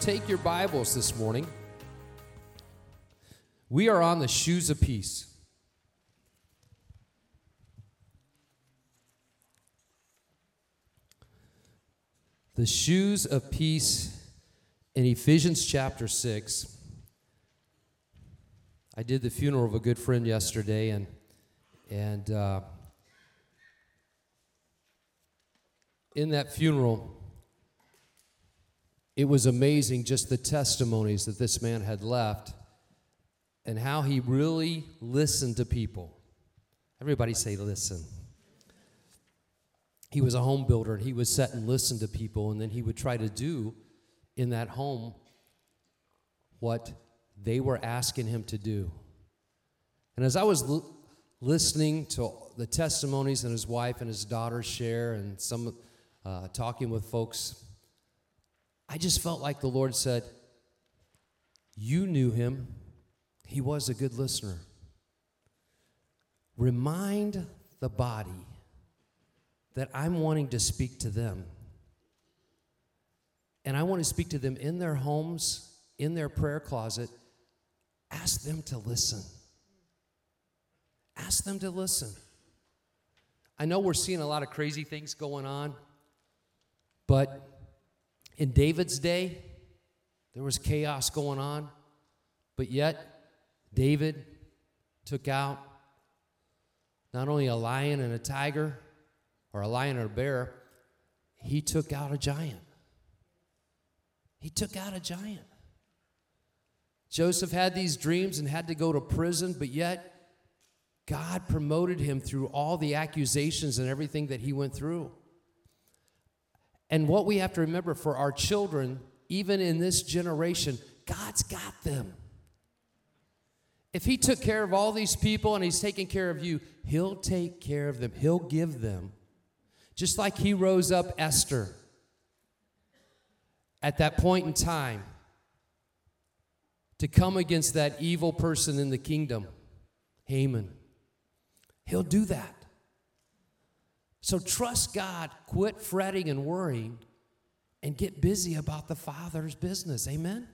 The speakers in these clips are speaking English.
take your Bibles this morning, we are on the shoes of peace. The shoes of peace in Ephesians chapter 6. I did the funeral of a good friend yesterday, and, and uh, in that funeral, it was amazing just the testimonies that this man had left and how he really listened to people. Everybody say, listen. He was a home builder and he would sit and listen to people, and then he would try to do in that home what they were asking him to do. And as I was l- listening to the testimonies and his wife and his daughter share, and some uh, talking with folks, I just felt like the Lord said, You knew him. He was a good listener. Remind the body that I'm wanting to speak to them. And I want to speak to them in their homes, in their prayer closet. Ask them to listen. Ask them to listen. I know we're seeing a lot of crazy things going on, but in David's day, there was chaos going on, but yet David took out not only a lion and a tiger, or a lion or a bear, he took out a giant. He took out a giant. Joseph had these dreams and had to go to prison, but yet God promoted him through all the accusations and everything that he went through. And what we have to remember for our children, even in this generation, God's got them. If He took care of all these people and He's taking care of you, He'll take care of them, He'll give them. Just like He rose up Esther at that point in time to come against that evil person in the kingdom, Haman. He'll do that. So trust God, quit fretting and worrying, and get busy about the Father's business. Amen?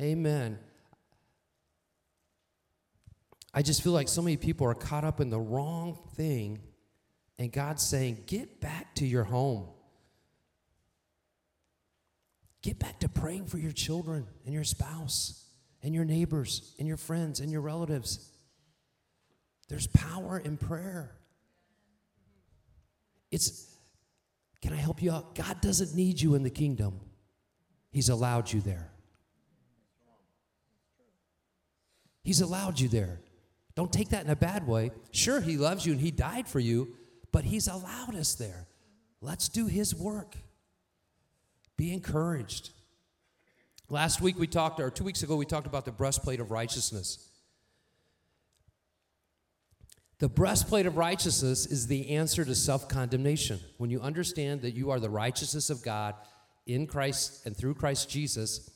Amen. I just feel like so many people are caught up in the wrong thing, and God's saying, get back to your home. Get back to praying for your children and your spouse and your neighbors and your friends and your relatives. There's power in prayer. It's, can I help you out? God doesn't need you in the kingdom, He's allowed you there. He's allowed you there. Don't take that in a bad way. Sure, He loves you and He died for you, but He's allowed us there. Let's do His work. Be encouraged. Last week we talked, or two weeks ago, we talked about the breastplate of righteousness. The breastplate of righteousness is the answer to self condemnation. When you understand that you are the righteousness of God in Christ and through Christ Jesus,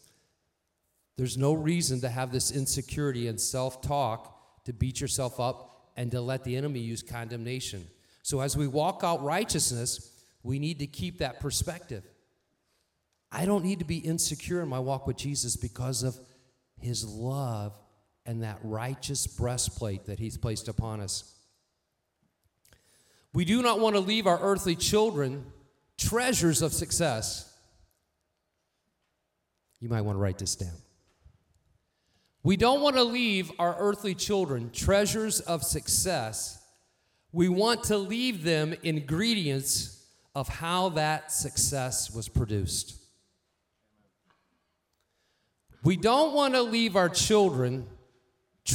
there's no reason to have this insecurity and self talk to beat yourself up and to let the enemy use condemnation. So, as we walk out righteousness, we need to keep that perspective. I don't need to be insecure in my walk with Jesus because of his love and that righteous breastplate that He's placed upon us. We do not want to leave our earthly children treasures of success. You might want to write this down. We don't want to leave our earthly children treasures of success. We want to leave them ingredients of how that success was produced. We don't want to leave our children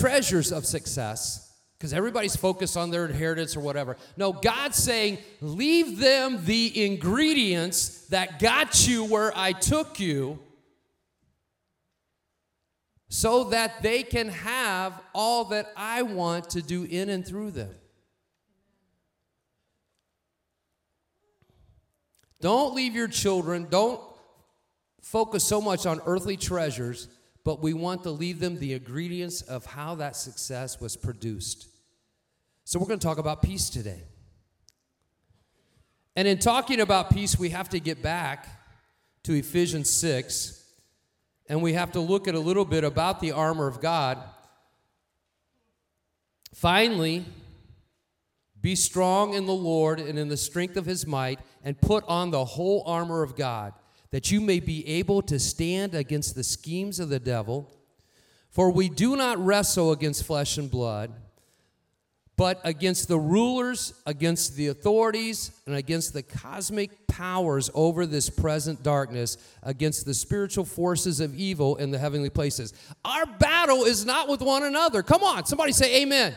treasures of success because everybody's focused on their inheritance or whatever. No, God's saying, leave them the ingredients that got you where I took you so that they can have all that I want to do in and through them. Don't leave your children, don't focus so much on earthly treasures but we want to leave them the ingredients of how that success was produced. So, we're going to talk about peace today. And in talking about peace, we have to get back to Ephesians 6, and we have to look at a little bit about the armor of God. Finally, be strong in the Lord and in the strength of his might, and put on the whole armor of God, that you may be able to stand against the schemes of the devil. For we do not wrestle against flesh and blood but against the rulers, against the authorities, and against the cosmic powers over this present darkness, against the spiritual forces of evil in the heavenly places. Our battle is not with one another. Come on, somebody say amen.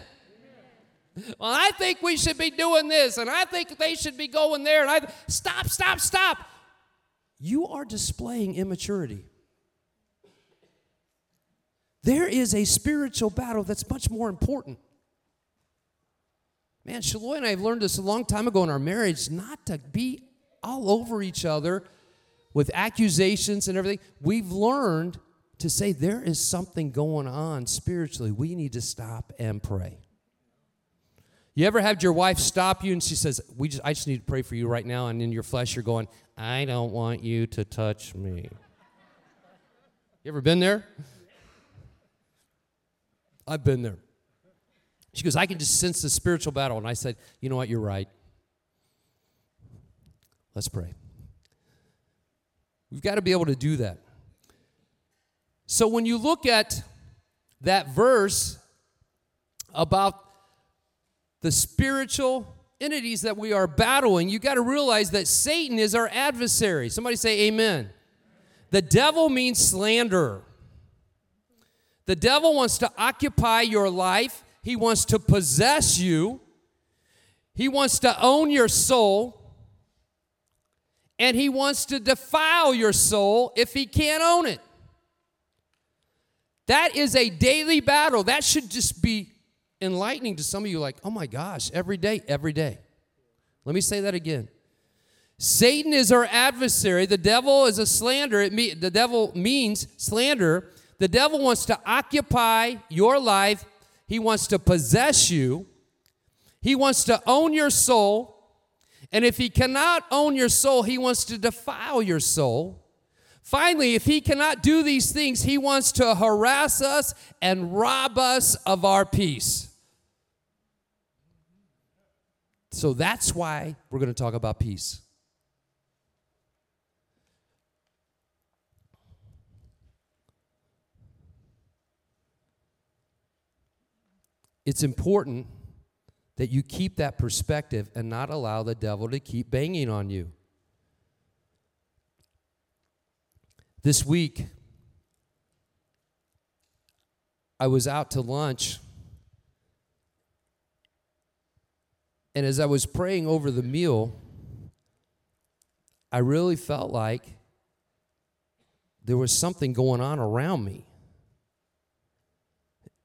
Well, I think we should be doing this, and I think they should be going there, and I stop, stop, stop. You are displaying immaturity. There is a spiritual battle that's much more important. Man, Shaloi and I have learned this a long time ago in our marriage not to be all over each other with accusations and everything. We've learned to say there is something going on spiritually. We need to stop and pray. You ever had your wife stop you and she says, "We just I just need to pray for you right now," and in your flesh you're going, "I don't want you to touch me." You ever been there? I've been there. She goes, I can just sense the spiritual battle. And I said, You know what? You're right. Let's pray. We've got to be able to do that. So when you look at that verse about the spiritual entities that we are battling, you got to realize that Satan is our adversary. Somebody say amen. The devil means slander. The devil wants to occupy your life he wants to possess you. He wants to own your soul. And he wants to defile your soul if he can't own it. That is a daily battle. That should just be enlightening to some of you, like, oh my gosh, every day, every day. Let me say that again. Satan is our adversary. The devil is a slander. It me- the devil means slander. The devil wants to occupy your life he wants to possess you. He wants to own your soul. And if he cannot own your soul, he wants to defile your soul. Finally, if he cannot do these things, he wants to harass us and rob us of our peace. So that's why we're going to talk about peace. it's important that you keep that perspective and not allow the devil to keep banging on you. This week, I was out to lunch, and as I was praying over the meal, I really felt like there was something going on around me.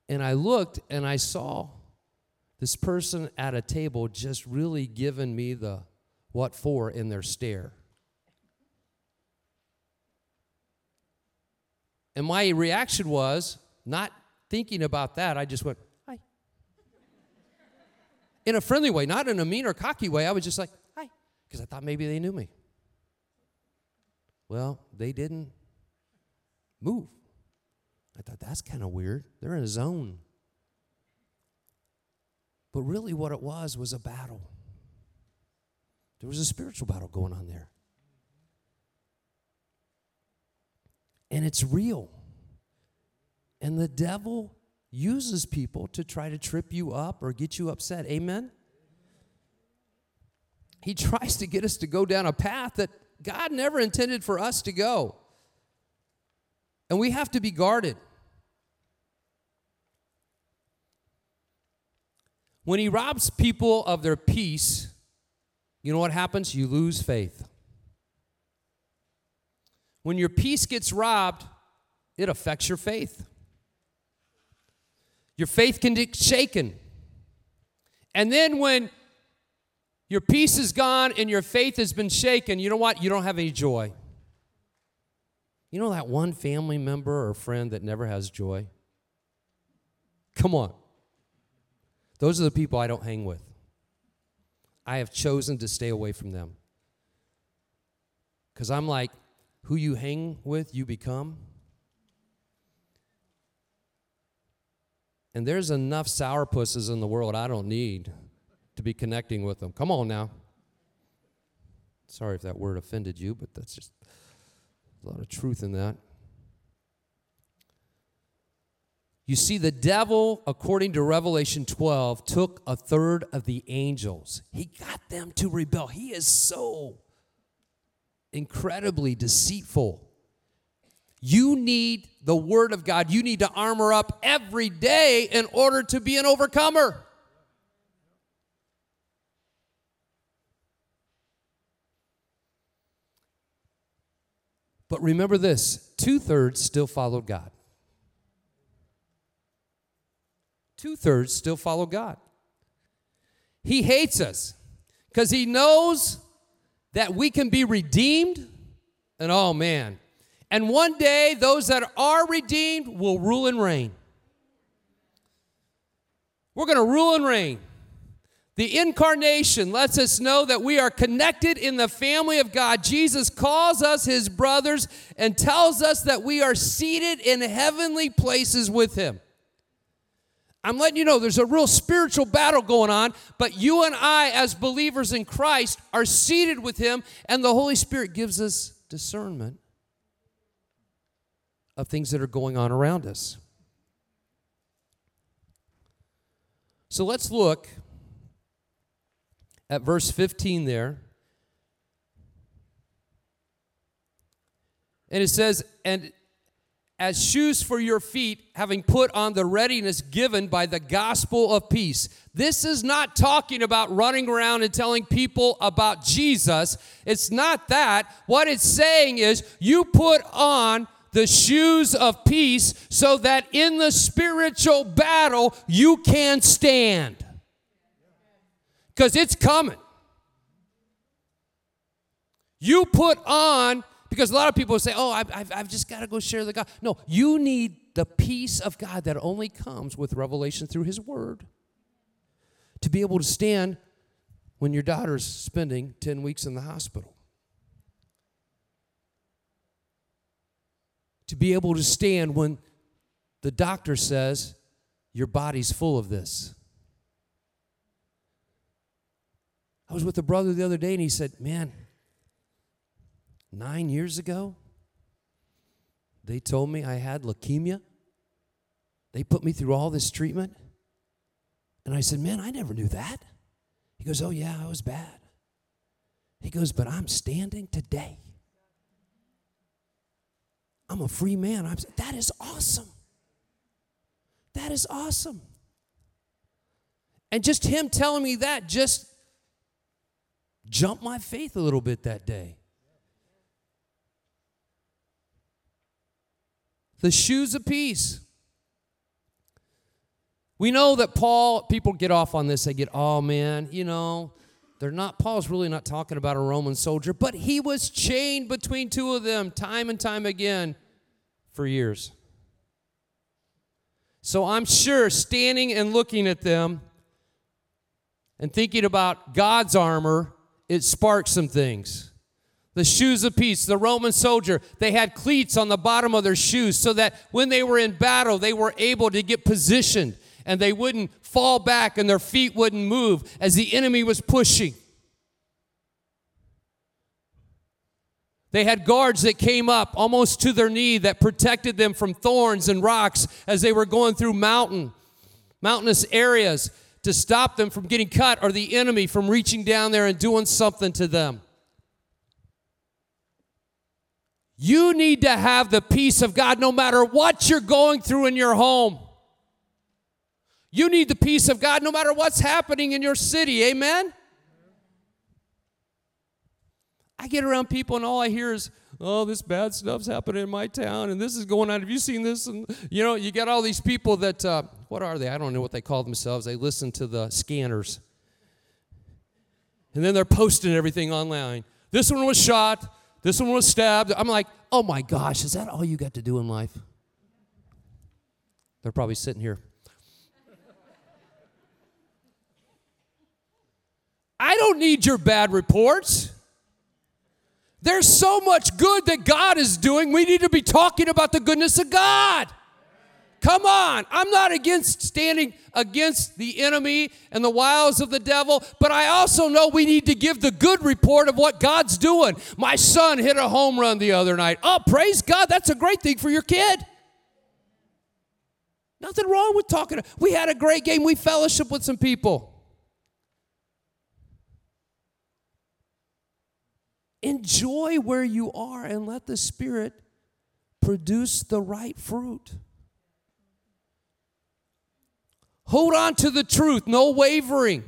And I looked and I saw this person at a table just really giving me the what for in their stare. And my reaction was not thinking about that, I just went. In a friendly way, not in a mean or cocky way. I was just like, hi, because I thought maybe they knew me. Well, they didn't move. I thought, that's kind of weird. They're in a zone. But really, what it was was a battle. There was a spiritual battle going on there. And it's real. And the devil uses people to try to trip you up or get you upset. Amen? He tries to get us to go down a path that God never intended for us to go. And we have to be guarded. When he robs people of their peace, you know what happens? You lose faith. When your peace gets robbed, it affects your faith. Your faith can get shaken. And then when your peace is gone and your faith has been shaken, you know what? You don't have any joy. You know that one family member or friend that never has joy? Come on. Those are the people I don't hang with. I have chosen to stay away from them. Because I'm like, who you hang with, you become. And there's enough sourpusses in the world I don't need to be connecting with them. Come on now. Sorry if that word offended you, but that's just a lot of truth in that. You see, the devil, according to Revelation 12, took a third of the angels. He got them to rebel. He is so incredibly deceitful. You need the Word of God. You need to armor up every day in order to be an overcomer. But remember this two thirds still followed God. Two thirds still follow God. He hates us because he knows that we can be redeemed. And oh man, and one day those that are redeemed will rule and reign. We're going to rule and reign. The incarnation lets us know that we are connected in the family of God. Jesus calls us his brothers and tells us that we are seated in heavenly places with him. I'm letting you know there's a real spiritual battle going on, but you and I, as believers in Christ, are seated with him, and the Holy Spirit gives us discernment of things that are going on around us. So let's look at verse 15 there. And it says, And as shoes for your feet, having put on the readiness given by the gospel of peace. This is not talking about running around and telling people about Jesus. It's not that. What it's saying is you put on the shoes of peace so that in the spiritual battle you can stand because it's coming. You put on, because a lot of people say, oh, I've, I've, just got to go share the God. No, you need the peace of God that only comes with revelation through His Word to be able to stand when your daughter's spending 10 weeks in the hospital. To be able to stand when the doctor says, your body's full of this. I was with a brother the other day and he said, Man, nine years ago, they told me I had leukemia. They put me through all this treatment. And I said, Man, I never knew that. He goes, Oh, yeah, I was bad. He goes, But I'm standing today. I'm a free man. I'm, that is awesome. That is awesome. And just him telling me that just jumped my faith a little bit that day. The shoes of peace. We know that Paul, people get off on this. They get, oh man, you know, they're not, Paul's really not talking about a Roman soldier, but he was chained between two of them time and time again for years. So I'm sure standing and looking at them and thinking about God's armor it sparked some things. The shoes of peace, the Roman soldier, they had cleats on the bottom of their shoes so that when they were in battle, they were able to get positioned and they wouldn't fall back and their feet wouldn't move as the enemy was pushing. They had guards that came up almost to their knee that protected them from thorns and rocks as they were going through mountain, mountainous areas to stop them from getting cut or the enemy from reaching down there and doing something to them. You need to have the peace of God no matter what you're going through in your home. You need the peace of God no matter what's happening in your city. Amen? I get around people and all I hear is, oh, this bad stuff's happening in my town and this is going on. Have you seen this? And, you know, you got all these people that, uh, what are they? I don't know what they call themselves. They listen to the scanners. And then they're posting everything online. This one was shot. This one was stabbed. I'm like, oh my gosh, is that all you got to do in life? They're probably sitting here. I don't need your bad reports. There's so much good that God is doing. We need to be talking about the goodness of God. Come on. I'm not against standing against the enemy and the wiles of the devil, but I also know we need to give the good report of what God's doing. My son hit a home run the other night. Oh, praise God. That's a great thing for your kid. Nothing wrong with talking. We had a great game. We fellowship with some people. Enjoy where you are and let the Spirit produce the right fruit. Hold on to the truth, no wavering.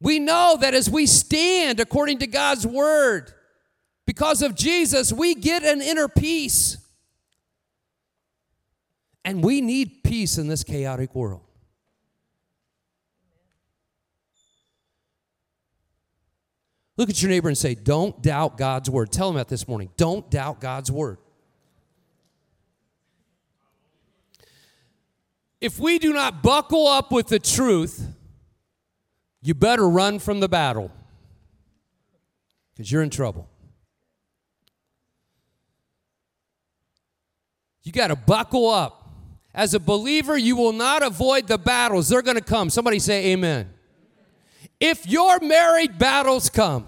We know that as we stand according to God's word, because of Jesus, we get an inner peace. And we need peace in this chaotic world. Look at your neighbor and say, Don't doubt God's word. Tell him that this morning. Don't doubt God's word. If we do not buckle up with the truth, you better run from the battle because you're in trouble. You got to buckle up. As a believer, you will not avoid the battles. They're going to come. Somebody say amen. If you're married, battles come.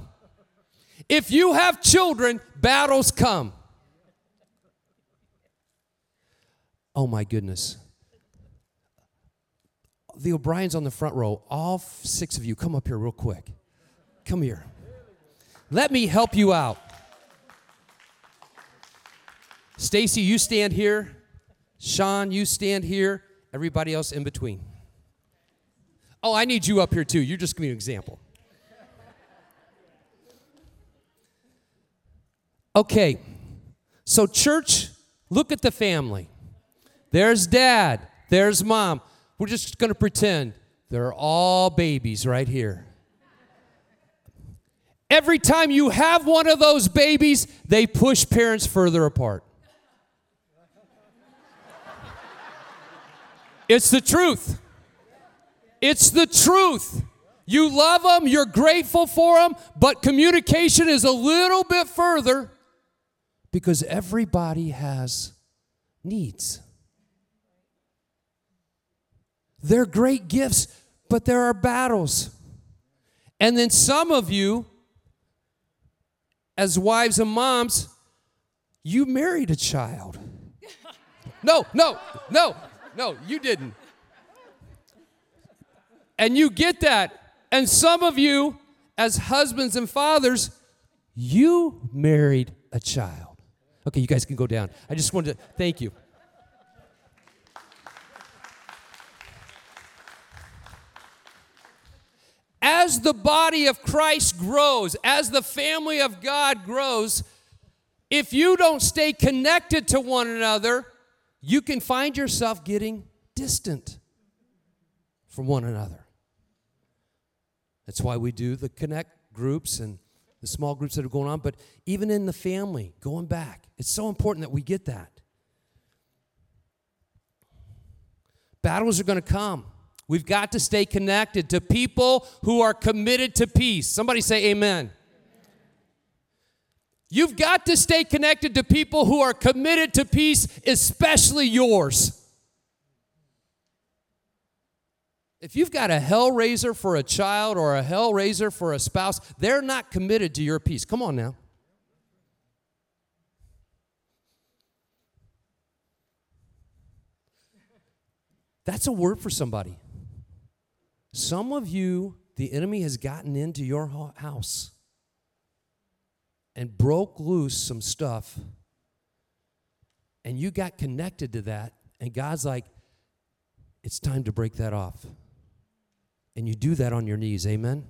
If you have children, battles come. Oh my goodness. The O'Briens on the front row, all six of you, come up here real quick. Come here. Let me help you out. Stacy, you stand here. Sean, you stand here. Everybody else in between. Oh, I need you up here too. You're just giving an example. Okay, so church, look at the family. There's dad, there's mom. We're just going to pretend they're all babies right here. Every time you have one of those babies, they push parents further apart. It's the truth. It's the truth. You love them, you're grateful for them, but communication is a little bit further because everybody has needs. They're great gifts, but there are battles. And then some of you, as wives and moms, you married a child. No, no, no, no, you didn't. And you get that. And some of you, as husbands and fathers, you married a child. Okay, you guys can go down. I just wanted to thank you. As the body of Christ grows, as the family of God grows, if you don't stay connected to one another, you can find yourself getting distant from one another. That's why we do the connect groups and the small groups that are going on, but even in the family, going back, it's so important that we get that. Battles are going to come. We've got to stay connected to people who are committed to peace. Somebody say amen. You've got to stay connected to people who are committed to peace, especially yours. If you've got a hell raiser for a child or a hell raiser for a spouse, they're not committed to your peace. Come on now. That's a word for somebody. Some of you, the enemy has gotten into your house and broke loose some stuff, and you got connected to that, and God's like, it's time to break that off. And you do that on your knees, amen?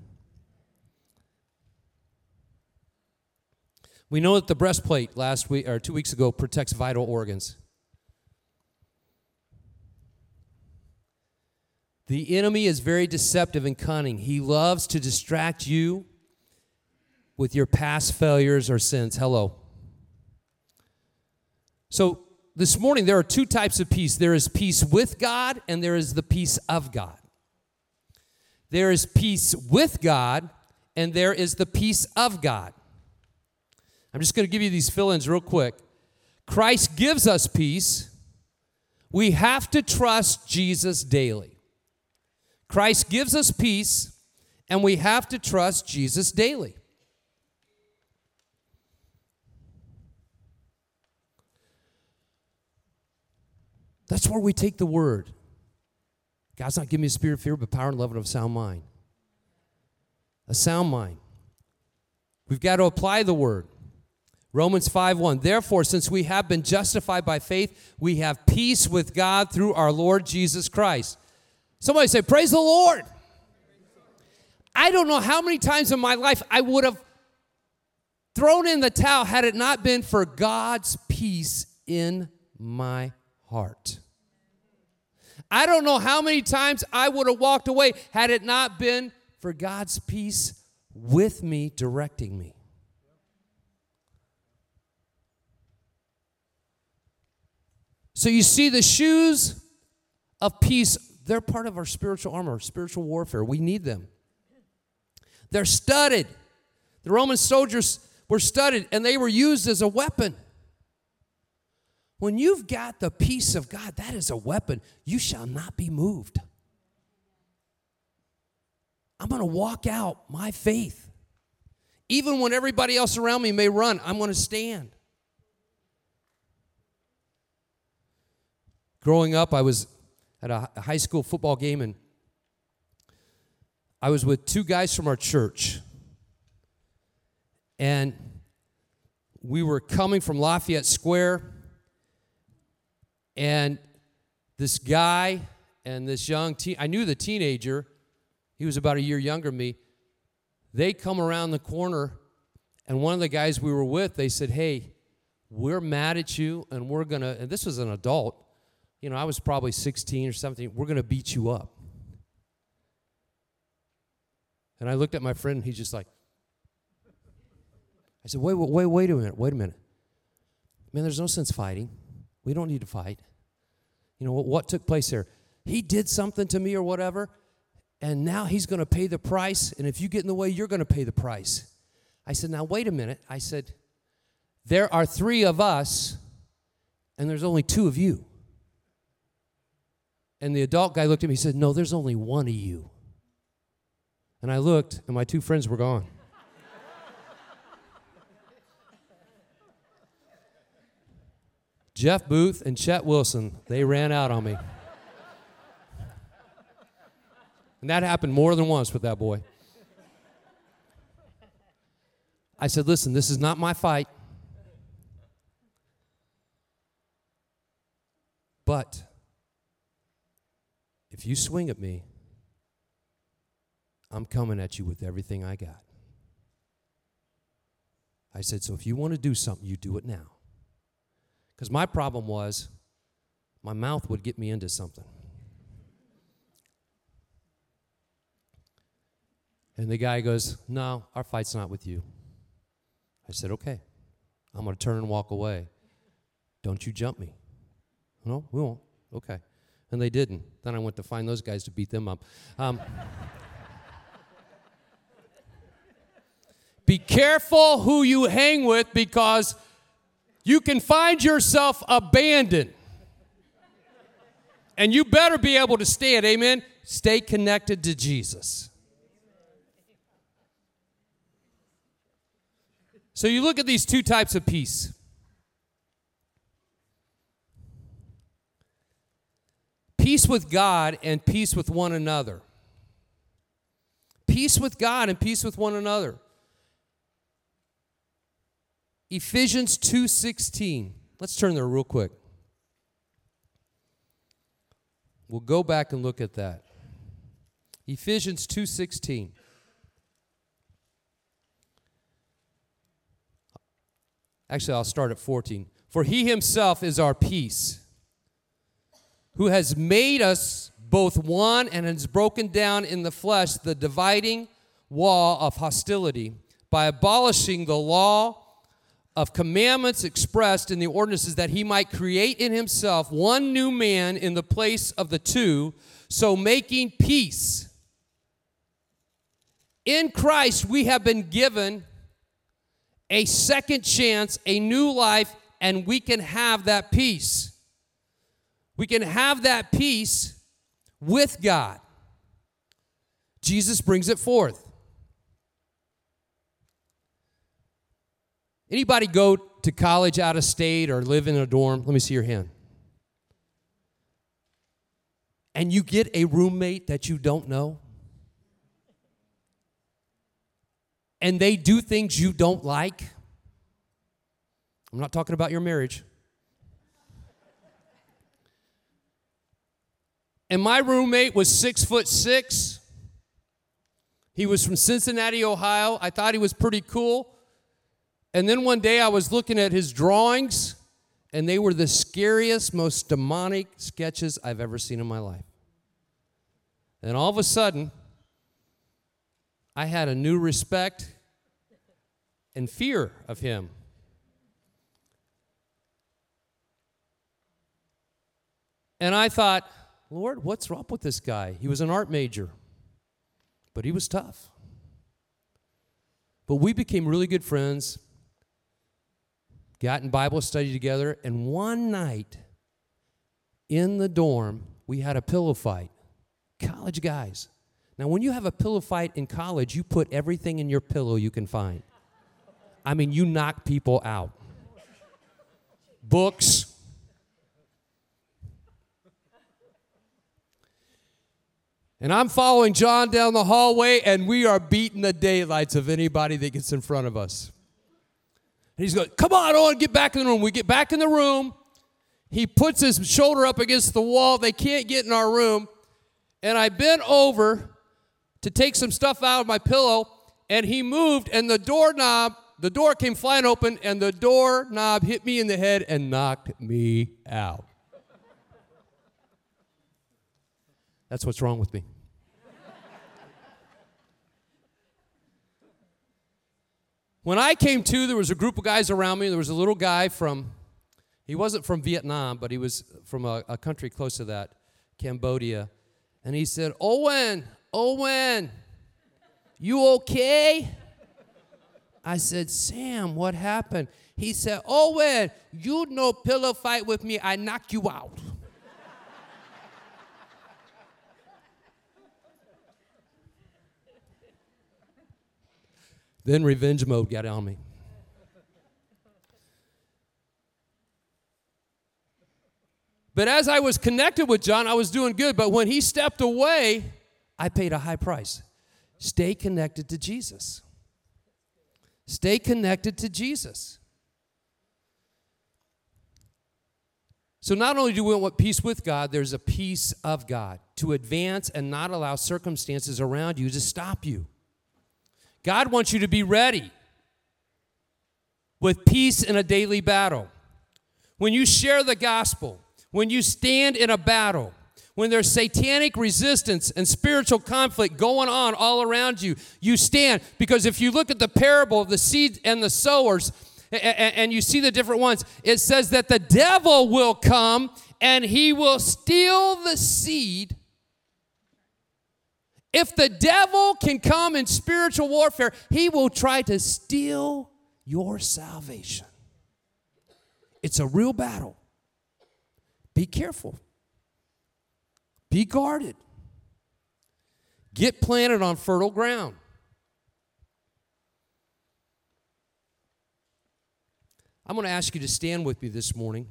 We know that the breastplate last week or two weeks ago protects vital organs. The enemy is very deceptive and cunning. He loves to distract you with your past failures or sins. Hello. So, this morning, there are two types of peace there is peace with God, and there is the peace of God. There is peace with God, and there is the peace of God. I'm just going to give you these fill ins real quick. Christ gives us peace. We have to trust Jesus daily. Christ gives us peace, and we have to trust Jesus daily. That's where we take the word. God's not giving me a spirit of fear, but power and love and of sound mind. A sound mind. We've got to apply the word. Romans 5 1. Therefore, since we have been justified by faith, we have peace with God through our Lord Jesus Christ. Somebody say, Praise the Lord. I don't know how many times in my life I would have thrown in the towel had it not been for God's peace in my heart. I don't know how many times I would have walked away had it not been for God's peace with me, directing me. So you see, the shoes of peace, they're part of our spiritual armor, spiritual warfare. We need them. They're studded. The Roman soldiers were studded and they were used as a weapon. When you've got the peace of God, that is a weapon. You shall not be moved. I'm going to walk out my faith. Even when everybody else around me may run, I'm going to stand. Growing up, I was at a high school football game and I was with two guys from our church. And we were coming from Lafayette Square and this guy and this young teen, I knew the teenager, he was about a year younger than me. They come around the corner, and one of the guys we were with, they said, Hey, we're mad at you, and we're gonna, and this was an adult, you know, I was probably 16 or 17, we're gonna beat you up. And I looked at my friend, and he's just like, I said, wait, wait, wait a minute, wait a minute. Man, there's no sense fighting. We don't need to fight. You know, what, took place there? He did something to me or whatever, and now he's going to pay the price. And if you get in the way, you're going to pay the price. I said, Now, wait a minute. I said, There are three of us, and there's only two of you. And the adult guy looked at me and said, No, there's only one of you. And I looked, and my two friends were gone. Jeff Booth and Chet Wilson, they ran out on me. And that happened more than once with that boy. I said, Listen, this is not my fight. But if you swing at me, I'm coming at you with everything I got. I said, So if you want to do something, you do it now. Because my problem was my mouth would get me into something. And the guy goes, No, our fight's not with you. I said, Okay, I'm going to turn and walk away. Don't you jump me. No, we won't. Okay. And they didn't. Then I went to find those guys to beat them up. Um, be careful who you hang with because you can find yourself abandoned. And you better be able to stand, amen? Stay connected to Jesus. So you look at these two types of peace. Peace with God and peace with one another. Peace with God and peace with one another. Ephesians 2:16. Let's turn there real quick. We'll go back and look at that. Ephesians 2:16. Actually, I'll start at 14. For he himself is our peace, who has made us both one and has broken down in the flesh the dividing wall of hostility by abolishing the law of commandments expressed in the ordinances that he might create in himself one new man in the place of the two, so making peace In Christ, we have been given a second chance, a new life, and we can have that peace. We can have that peace with God. Jesus brings it forth. Anybody go to college out of state or live in a dorm? Let me see your hand. And you get a roommate that you don't know? And they do things you don't like? I'm not talking about your marriage. And my roommate was six foot six. He was from Cincinnati, Ohio. I thought he was pretty cool. And then one day I was looking at his drawings, and they were the scariest, most demonic sketches I've ever seen in my life. And all of a sudden, I had a new respect and fear of him. And I thought, Lord, what's wrong with this guy? He was an art major, but he was tough. But we became really good friends got in Bible study together, and one night in the dorm, we had a pillow fight. College guys. Now, when you have a pillow fight in college, you put everything in your pillow you can find. I mean, you knock people out. Books. And I'm following John down the hallway, and we are beating the daylights of anybody that gets in front of us. And he's going, Come on, Owen, get back in the room. We get back in the room. He puts his shoulder up against the wall. They can't get in our room. And I bent over to take some stuff out of my pillow, and he moved, and the doorknob, the door came flying open, and the doorknob hit me in the head and knocked me out. That's what's wrong with me. When I came to, there was a group of guys around me. There was a little guy from, he wasn't from Vietnam, but he was from a, a country close to that, Cambodia. And he said, Owen, Owen, you okay? I said, Sam, what happened? He said, Owen, you no pillow fight with me, I knock you out. Then revenge mode got on me. But as I was connected with John, I was doing good. But when he stepped away, I paid a high price. Stay connected to Jesus. Stay connected to Jesus. So, not only do we want peace with God, there's a peace of God to advance and not allow circumstances around you to stop you. God wants you to be ready with peace in a daily battle. When you share the gospel, when you stand in a battle, when there's satanic resistance and spiritual conflict going on all around you, you stand. Because if you look at the parable of the seed and the sowers, and you see the different ones, it says that the devil will come and he will steal the seed if the devil can come in spiritual warfare, he will try to steal your salvation. It's a real battle. Be careful. Be guarded. Get planted on fertile ground. I'm going to ask you to stand with me this morning.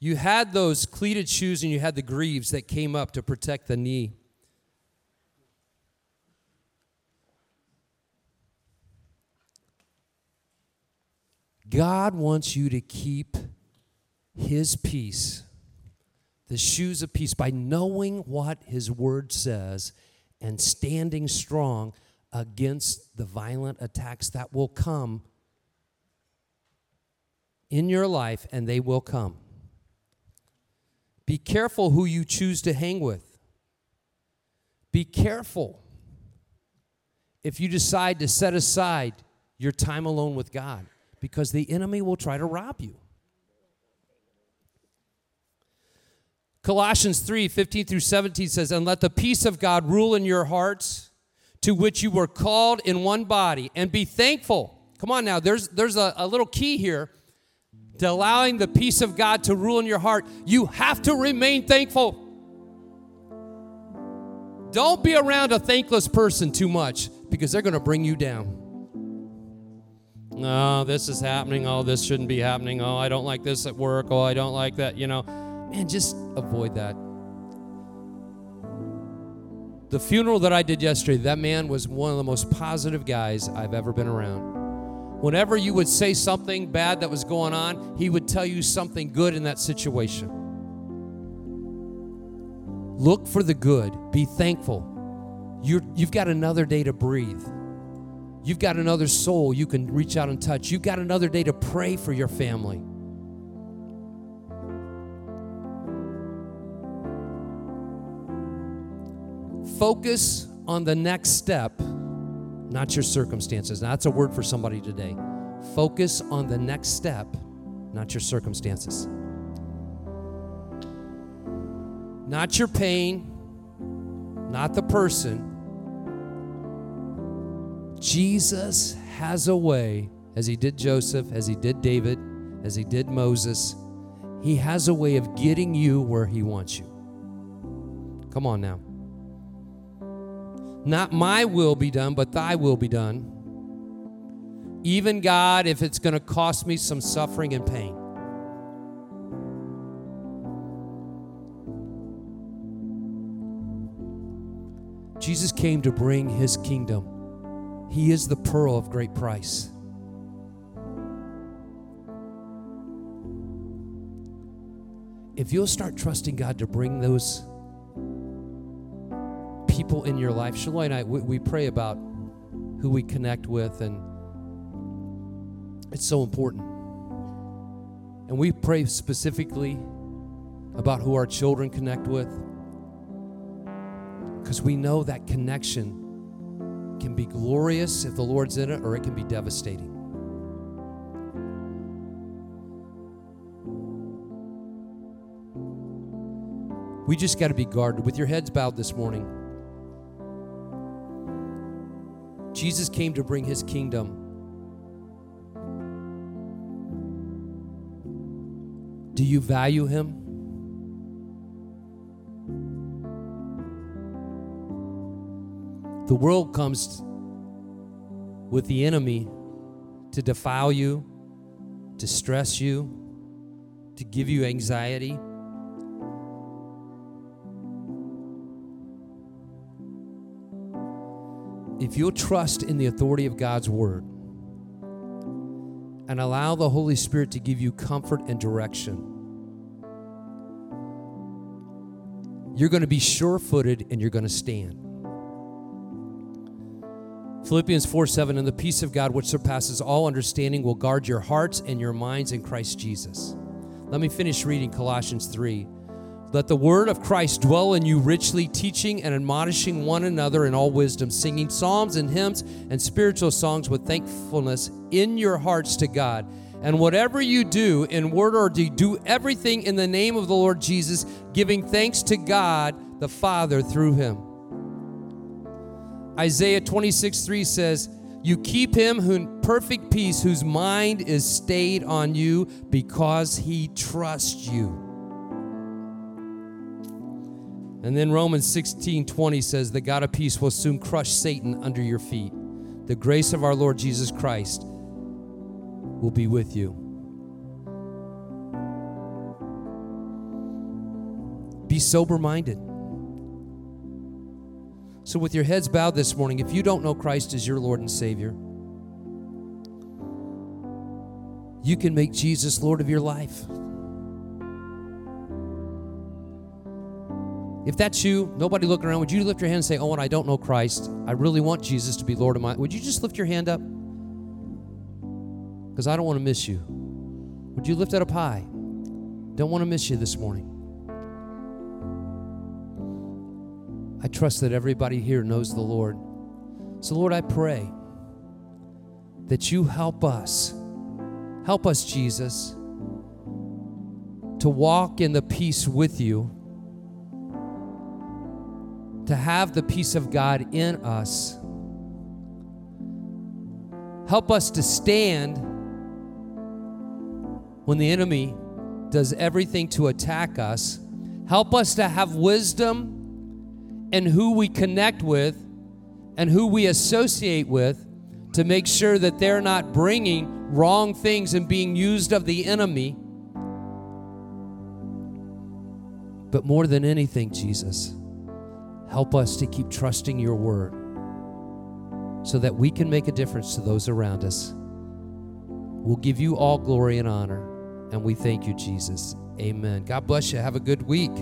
You had those cleated shoes and you had the greaves that came up to protect the knee. God wants you to keep His peace, the shoes of peace, by knowing what His Word says and standing strong against the violent attacks that will come in your life, and they will come. Be careful who you choose to hang with. Be careful if you decide to set aside your time alone with God because the enemy will try to rob you. Colossians 3 15 through 17 says, And let the peace of God rule in your hearts, to which you were called in one body, and be thankful. Come on now, there's, there's a, a little key here to allowing the peace of God to rule in your heart. You have to remain thankful. Don't be around a thankless person too much because they're going to bring you down. No, this is happening. Oh, this shouldn't be happening. Oh, I don't like this at work. Oh, I don't like that. You know, man, just avoid that. The funeral that I did yesterday, that man was one of the most positive guys I've ever been around. Whenever you would say something bad that was going on, he would tell you something good in that situation. Look for the good, be thankful. you you've got another day to breathe. You've got another soul you can reach out and touch. You've got another day to pray for your family. Focus on the next step not your circumstances. That's a word for somebody today. Focus on the next step, not your circumstances. Not your pain, not the person. Jesus has a way, as he did Joseph, as he did David, as he did Moses, he has a way of getting you where he wants you. Come on now. Not my will be done, but thy will be done. Even God, if it's going to cost me some suffering and pain. Jesus came to bring his kingdom. He is the pearl of great price. If you'll start trusting God to bring those people in your life. Shaloi and I, we, we pray about who we connect with, and it's so important. And we pray specifically about who our children connect with because we know that connection can be glorious if the Lord's in it, or it can be devastating. We just got to be guarded. With your heads bowed this morning, Jesus came to bring his kingdom. Do you value him? The world comes with the enemy to defile you, to stress you, to give you anxiety. If you'll trust in the authority of God's word and allow the Holy Spirit to give you comfort and direction, you're going to be sure footed and you're going to stand. Philippians 4 7, and the peace of God, which surpasses all understanding, will guard your hearts and your minds in Christ Jesus. Let me finish reading Colossians 3 let the word of Christ dwell in you richly, teaching and admonishing one another in all wisdom, singing psalms and hymns and spiritual songs with thankfulness in your hearts to God. And whatever you do, in word or deed, do everything in the name of the Lord Jesus, giving thanks to God the Father through him. Isaiah 26 3 says, You keep him who perfect peace, whose mind is stayed on you because he trusts you. And then Romans 16 20 says, The God of peace will soon crush Satan under your feet. The grace of our Lord Jesus Christ will be with you. Be sober minded. So, with your heads bowed this morning, if you don't know Christ as your Lord and Savior, you can make Jesus Lord of your life. If that's you, nobody looking around, would you lift your hand and say, Oh, and I don't know Christ. I really want Jesus to be Lord of my Would you just lift your hand up? Because I don't want to miss you. Would you lift it up high? Don't want to miss you this morning. I trust that everybody here knows the Lord. So, Lord, I pray that you help us. Help us, Jesus, to walk in the peace with you to have the peace of God in us. Help us to stand when the enemy does everything to attack us. Help us to have wisdom in who we connect with and who we associate with to make sure that they're not bringing wrong things and being used of the enemy. But more than anything, Jesus, help us to keep trusting your word so that we can make a difference to those around us. We'll give you all glory and honor, and we thank you, Jesus. Amen. God bless you. Have a good week.